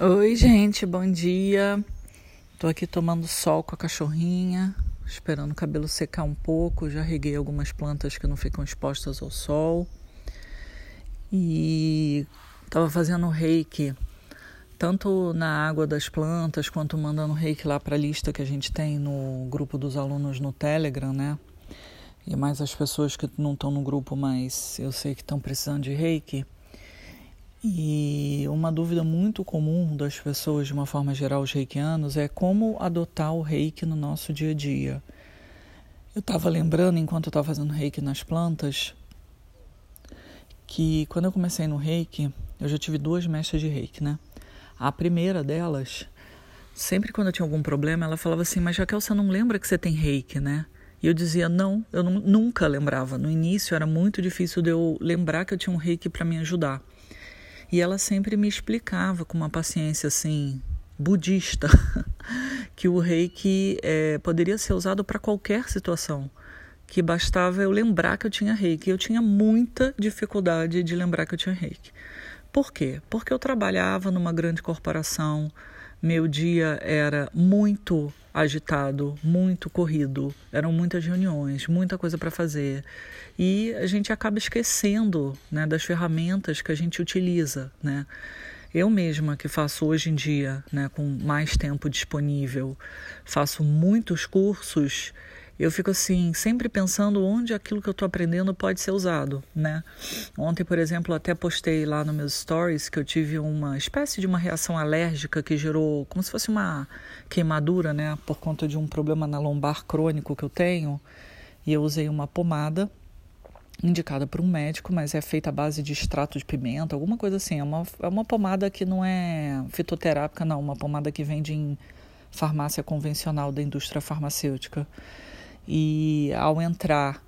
Oi, gente, bom dia. Tô aqui tomando sol com a cachorrinha, esperando o cabelo secar um pouco. Já reguei algumas plantas que não ficam expostas ao sol. E tava fazendo reiki, tanto na água das plantas, quanto mandando reiki lá para a lista que a gente tem no grupo dos alunos no Telegram, né? E mais as pessoas que não estão no grupo, mas eu sei que estão precisando de reiki. E uma dúvida muito comum das pessoas, de uma forma geral, os reikianos, é como adotar o reiki no nosso dia a dia. Eu estava lembrando, enquanto eu estava fazendo reiki nas plantas, que quando eu comecei no reiki, eu já tive duas mestras de reiki, né? A primeira delas, sempre quando eu tinha algum problema, ela falava assim: Mas Jaquel, você não lembra que você tem reiki, né? E eu dizia: Não, eu nunca lembrava. No início era muito difícil de eu lembrar que eu tinha um reiki para me ajudar. E ela sempre me explicava com uma paciência assim budista que o reiki é, poderia ser usado para qualquer situação, que bastava eu lembrar que eu tinha reiki. Eu tinha muita dificuldade de lembrar que eu tinha reiki. Por quê? Porque eu trabalhava numa grande corporação, meu dia era muito agitado, muito corrido, eram muitas reuniões, muita coisa para fazer. E a gente acaba esquecendo né, das ferramentas que a gente utiliza. Né? Eu mesma, que faço hoje em dia, né, com mais tempo disponível, faço muitos cursos eu fico assim, sempre pensando onde aquilo que eu estou aprendendo pode ser usado, né? Ontem, por exemplo, até postei lá nos meus stories que eu tive uma espécie de uma reação alérgica que gerou como se fosse uma queimadura, né? Por conta de um problema na lombar crônico que eu tenho. E eu usei uma pomada indicada por um médico, mas é feita à base de extrato de pimenta, alguma coisa assim. É uma, é uma pomada que não é fitoterápica, não. Uma pomada que vende em farmácia convencional da indústria farmacêutica. E ao entrar,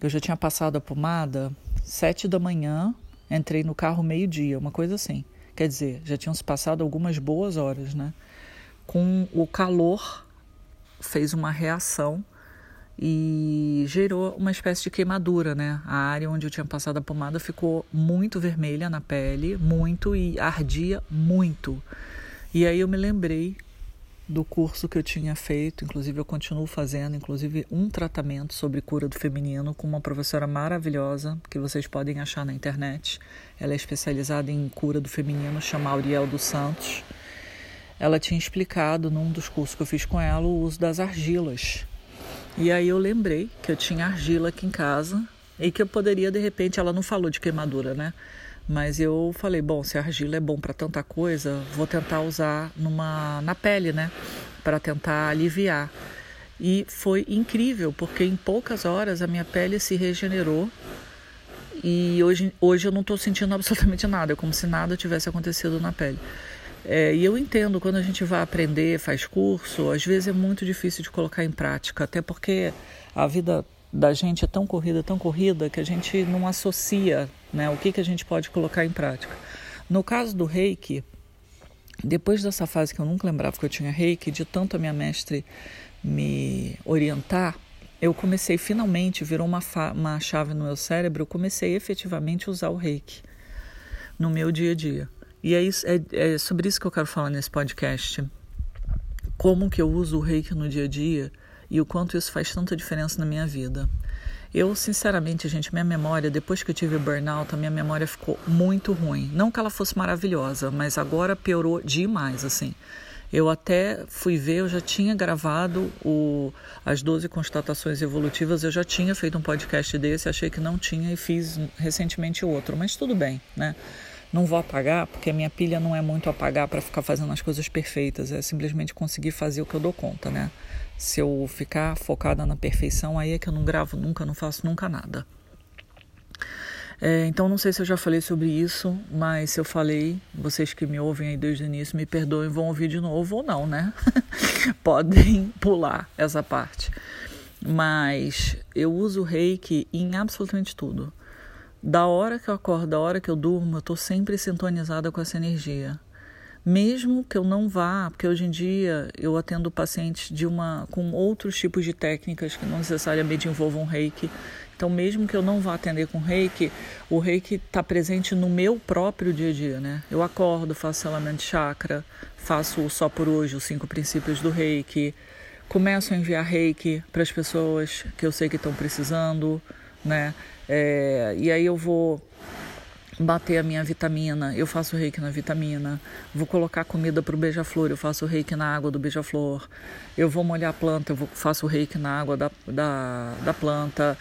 eu já tinha passado a pomada, sete da manhã, entrei no carro meio-dia, uma coisa assim. Quer dizer, já tinham se passado algumas boas horas, né? Com o calor, fez uma reação e gerou uma espécie de queimadura, né? A área onde eu tinha passado a pomada ficou muito vermelha na pele, muito e ardia muito. E aí eu me lembrei do curso que eu tinha feito, inclusive eu continuo fazendo, inclusive um tratamento sobre cura do feminino com uma professora maravilhosa que vocês podem achar na internet. Ela é especializada em cura do feminino, chama Auriel dos Santos. Ela tinha explicado num dos cursos que eu fiz com ela o uso das argilas. E aí eu lembrei que eu tinha argila aqui em casa e que eu poderia de repente, ela não falou de queimadura, né? Mas eu falei, bom, se a argila é bom para tanta coisa, vou tentar usar numa na pele, né, para tentar aliviar. E foi incrível, porque em poucas horas a minha pele se regenerou e hoje, hoje eu não estou sentindo absolutamente nada, é como se nada tivesse acontecido na pele. É, e eu entendo, quando a gente vai aprender, faz curso, às vezes é muito difícil de colocar em prática, até porque a vida da gente é tão corrida, tão corrida, que a gente não associa né, o que, que a gente pode colocar em prática. No caso do reiki, depois dessa fase que eu nunca lembrava que eu tinha reiki, de tanto a minha mestre me orientar, eu comecei finalmente, virou uma, uma chave no meu cérebro, eu comecei efetivamente a usar o reiki no meu dia a dia. E é, isso, é, é sobre isso que eu quero falar nesse podcast. Como que eu uso o reiki no dia a dia e o quanto isso faz tanta diferença na minha vida. Eu, sinceramente, gente, minha memória, depois que eu tive burnout, a minha memória ficou muito ruim. Não que ela fosse maravilhosa, mas agora piorou demais, assim. Eu até fui ver, eu já tinha gravado o, as 12 constatações evolutivas, eu já tinha feito um podcast desse, achei que não tinha e fiz recentemente outro, mas tudo bem, né? Não vou apagar, porque a minha pilha não é muito apagar para ficar fazendo as coisas perfeitas, é simplesmente conseguir fazer o que eu dou conta, né? Se eu ficar focada na perfeição, aí é que eu não gravo nunca, não faço nunca nada. É, então, não sei se eu já falei sobre isso, mas se eu falei, vocês que me ouvem aí desde o início, me perdoem, vão ouvir de novo ou não, né? Podem pular essa parte. Mas eu uso reiki em absolutamente tudo. Da hora que eu acordo, da hora que eu durmo, eu estou sempre sintonizada com essa energia. Mesmo que eu não vá, porque hoje em dia eu atendo pacientes de uma com outros tipos de técnicas que não necessariamente envolvam reiki, Então, mesmo que eu não vá atender com reiki, o reiki está presente no meu próprio dia a dia, né? Eu acordo, faço selamento de chakra, faço só por hoje os cinco princípios do reiki, começo a enviar reiki para as pessoas que eu sei que estão precisando, né? É, e aí eu vou bater a minha vitamina, eu faço reiki na vitamina. Vou colocar comida para o beija-flor, eu faço reiki na água do beija-flor. Eu vou molhar a planta, eu vou, faço reiki na água da, da, da planta.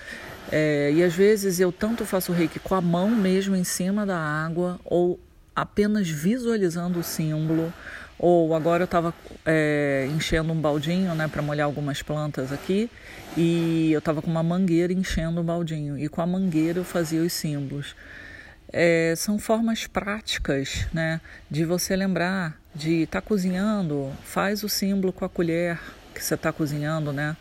É, e às vezes eu tanto faço reiki com a mão mesmo em cima da água ou apenas visualizando o símbolo. Ou agora eu estava é, enchendo um baldinho né, para molhar algumas plantas aqui e eu estava com uma mangueira enchendo o baldinho. E com a mangueira eu fazia os símbolos. É, são formas práticas né, de você lembrar de estar tá cozinhando, faz o símbolo com a colher que você está cozinhando, né?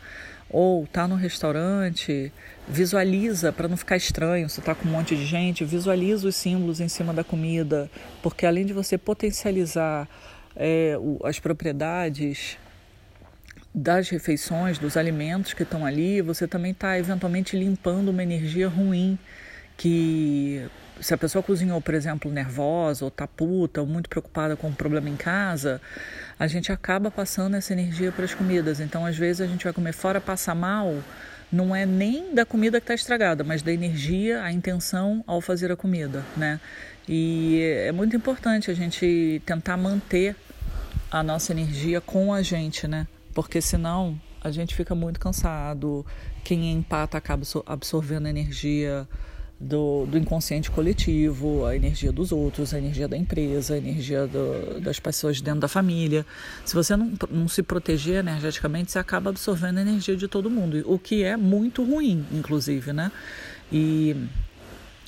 Ou está no restaurante, visualiza para não ficar estranho, você está com um monte de gente, visualiza os símbolos em cima da comida, porque além de você potencializar é, o, as propriedades das refeições, dos alimentos que estão ali, você também está eventualmente limpando uma energia ruim que se a pessoa cozinhou, por exemplo, nervosa ou tá puta ou muito preocupada com um problema em casa, a gente acaba passando essa energia para as comidas. Então, às vezes, a gente vai comer fora, passa mal, não é nem da comida que está estragada, mas da energia, a intenção ao fazer a comida, né? E é muito importante a gente tentar manter a nossa energia com a gente, né? Porque senão a gente fica muito cansado, quem empata acaba absorvendo energia do, do inconsciente coletivo, a energia dos outros, a energia da empresa, a energia do, das pessoas dentro da família. Se você não, não se proteger energeticamente, você acaba absorvendo a energia de todo mundo, o que é muito ruim, inclusive, né? E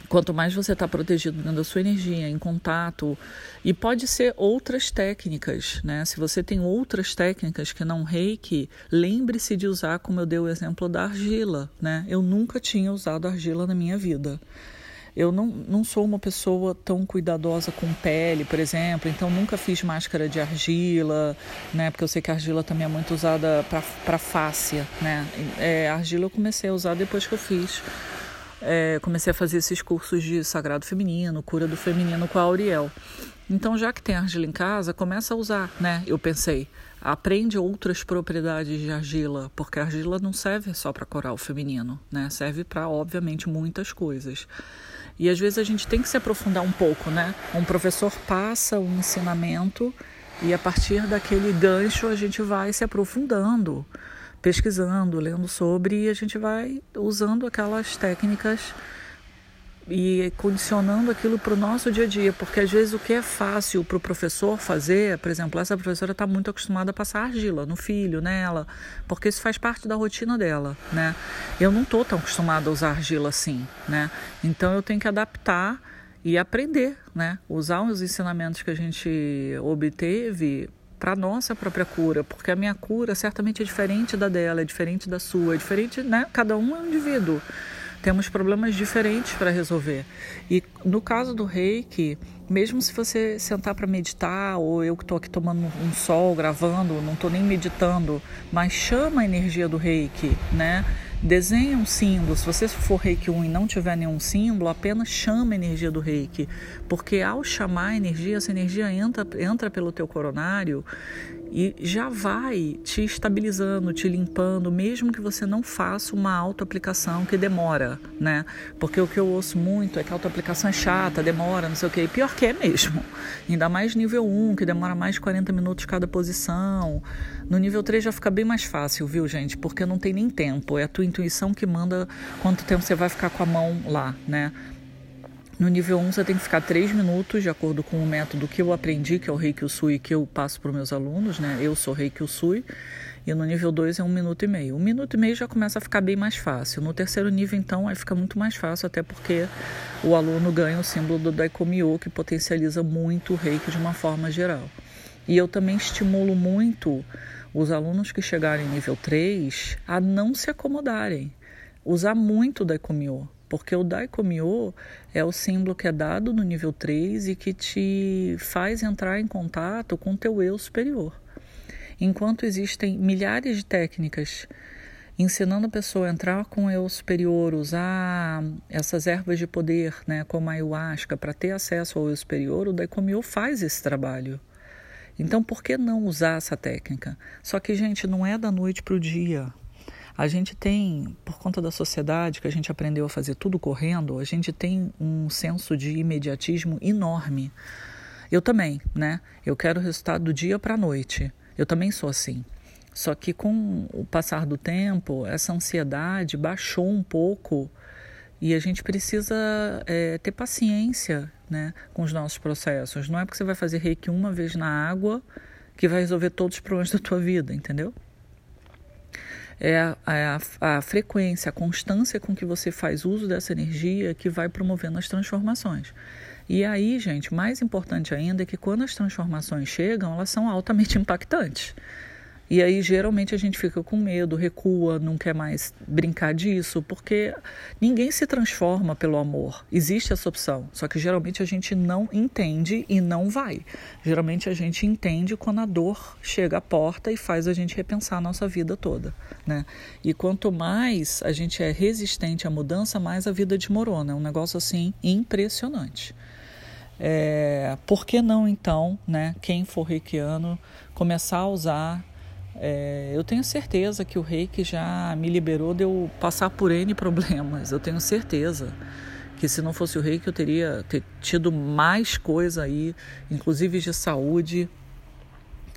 Quanto mais você está protegido dentro da sua energia, em contato, e pode ser outras técnicas, né? Se você tem outras técnicas que não reiki, lembre-se de usar, como eu dei o exemplo da argila, né? Eu nunca tinha usado argila na minha vida. Eu não, não sou uma pessoa tão cuidadosa com pele, por exemplo, então nunca fiz máscara de argila, né? Porque eu sei que a argila também é muito usada para face, né? É, argila eu comecei a usar depois que eu fiz é, comecei a fazer esses cursos de sagrado feminino, cura do feminino com a Auriel. Então, já que tem argila em casa, começa a usar, né? Eu pensei, aprende outras propriedades de argila, porque a argila não serve só para coral feminino, né? Serve para, obviamente, muitas coisas. E às vezes a gente tem que se aprofundar um pouco, né? Um professor passa um ensinamento e a partir daquele gancho a gente vai se aprofundando pesquisando, lendo sobre, e a gente vai usando aquelas técnicas e condicionando aquilo para o nosso dia a dia, porque às vezes o que é fácil para o professor fazer, por exemplo, essa professora está muito acostumada a passar argila no filho, nela, porque isso faz parte da rotina dela, né? Eu não estou tão acostumada a usar argila assim, né? Então eu tenho que adaptar e aprender, né? Usar os ensinamentos que a gente obteve para nossa própria cura, porque a minha cura certamente é diferente da dela, é diferente da sua, é diferente, né? Cada um é um indivíduo. Temos problemas diferentes para resolver. E no caso do reiki, mesmo se você sentar para meditar, ou eu que estou aqui tomando um sol, gravando, não estou nem meditando, mas chama a energia do reiki, né? Desenha um símbolo. Se você for reiki 1 e não tiver nenhum símbolo, apenas chama a energia do reiki. Porque ao chamar a energia, essa energia entra, entra pelo teu coronário e já vai te estabilizando, te limpando, mesmo que você não faça uma autoaplicação que demora, né? Porque o que eu ouço muito é que a autoaplicação é chata, demora, não sei o quê. E pior que é mesmo. Ainda mais nível 1, que demora mais de 40 minutos cada posição. No nível 3 já fica bem mais fácil, viu, gente? Porque não tem nem tempo. É a tua intuição que manda quanto tempo você vai ficar com a mão lá, né? No nível 1 você tem que ficar 3 minutos, de acordo com o método que eu aprendi, que é o Reiki Usui, que eu passo para os meus alunos, né? Eu sou Reiki Usui. E no nível 2 é um minuto e meio. Um minuto e meio já começa a ficar bem mais fácil. No terceiro nível, então, aí fica muito mais fácil, até porque o aluno ganha o símbolo do Daikomyo, que potencializa muito o reiki de uma forma geral. E eu também estimulo muito os alunos que chegarem em nível 3 a não se acomodarem. Usar muito o Daikomyo porque o Daikomyo é o símbolo que é dado no nível 3 e que te faz entrar em contato com o teu eu superior. Enquanto existem milhares de técnicas ensinando a pessoa a entrar com o eu superior, usar essas ervas de poder, né, como a ayahuasca, para ter acesso ao eu superior, o Daikomyo faz esse trabalho. Então, por que não usar essa técnica? Só que, gente, não é da noite para o dia. A gente tem, por conta da sociedade que a gente aprendeu a fazer tudo correndo, a gente tem um senso de imediatismo enorme. Eu também, né? Eu quero o resultado do dia para a noite. Eu também sou assim. Só que com o passar do tempo, essa ansiedade baixou um pouco e a gente precisa é, ter paciência né, com os nossos processos. Não é porque você vai fazer reiki uma vez na água que vai resolver todos os problemas da tua vida, entendeu? É a, é a, a, frequência, a constância com que você faz uso dessa energia que vai promovendo as transformações. E aí, gente, mais importante ainda é que quando as transformações chegam, elas são altamente impactantes. E aí, geralmente, a gente fica com medo, recua, não quer mais brincar disso, porque ninguém se transforma pelo amor. Existe essa opção, só que geralmente a gente não entende e não vai. Geralmente a gente entende quando a dor chega à porta e faz a gente repensar a nossa vida toda. Né? E quanto mais a gente é resistente à mudança, mais a vida desmorona. É um negócio assim impressionante. É, por que não então, né, quem for reikiano, começar a usar é, eu tenho certeza que o reiki já me liberou de eu passar por N problemas. Eu tenho certeza que se não fosse o reiki eu teria ter tido mais coisa aí, inclusive de saúde.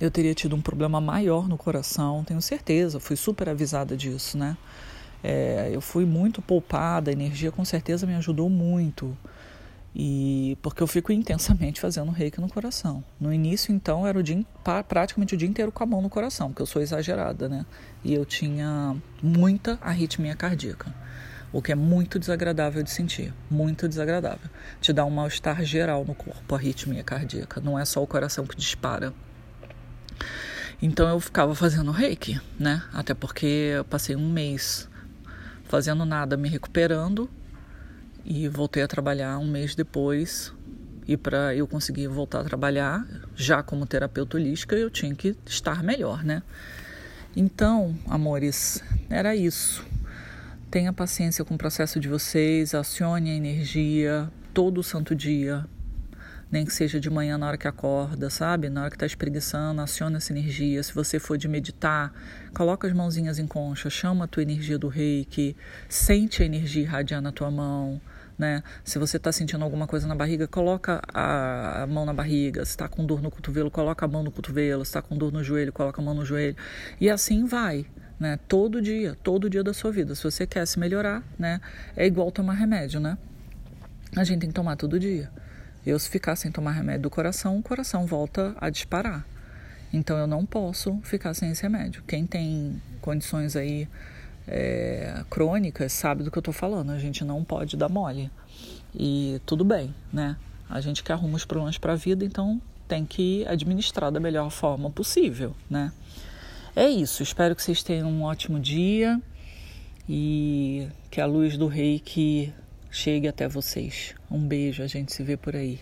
Eu teria tido um problema maior no coração, tenho certeza. Fui super avisada disso, né? É, eu fui muito poupada, a energia com certeza me ajudou muito. E porque eu fico intensamente fazendo reiki no coração. No início, então, era o dia, praticamente o dia inteiro com a mão no coração, porque eu sou exagerada, né? E eu tinha muita arritmia cardíaca, o que é muito desagradável de sentir, muito desagradável. Te dá um mal-estar geral no corpo, a arritmia cardíaca, não é só o coração que dispara. Então eu ficava fazendo reiki, né? Até porque eu passei um mês fazendo nada, me recuperando e voltei a trabalhar um mês depois. E para eu conseguir voltar a trabalhar, já como terapeuta holística, eu tinha que estar melhor, né? Então, amores, era isso. Tenha paciência com o processo de vocês, acione a energia todo santo dia, nem que seja de manhã na hora que acorda, sabe? Na hora que está espreguiçando, aciona essa energia. Se você for de meditar, coloca as mãozinhas em concha, chama a tua energia do reiki, sente a energia irradiar na tua mão né? Se você está sentindo alguma coisa na barriga, coloca a, mão na barriga. Se está com dor no cotovelo, coloca a mão no cotovelo. Se está com dor no joelho, coloca a mão no joelho. E assim vai, né? Todo dia, todo dia da sua vida. Se você quer se melhorar, né? É igual tomar remédio, né? A gente tem que tomar todo dia. Eu, se ficar sem tomar remédio do coração, o coração volta a disparar. Então, eu não posso ficar sem esse remédio. Quem tem condições aí é, crônicas sabe do que eu estou falando. A gente não pode dar mole. E tudo bem, né? A gente que arruma os problemas para a vida, então tem que administrar da melhor forma possível, né? É isso. Espero que vocês tenham um ótimo dia e que a luz do rei que chegue até vocês. Um beijo, a gente se vê por aí.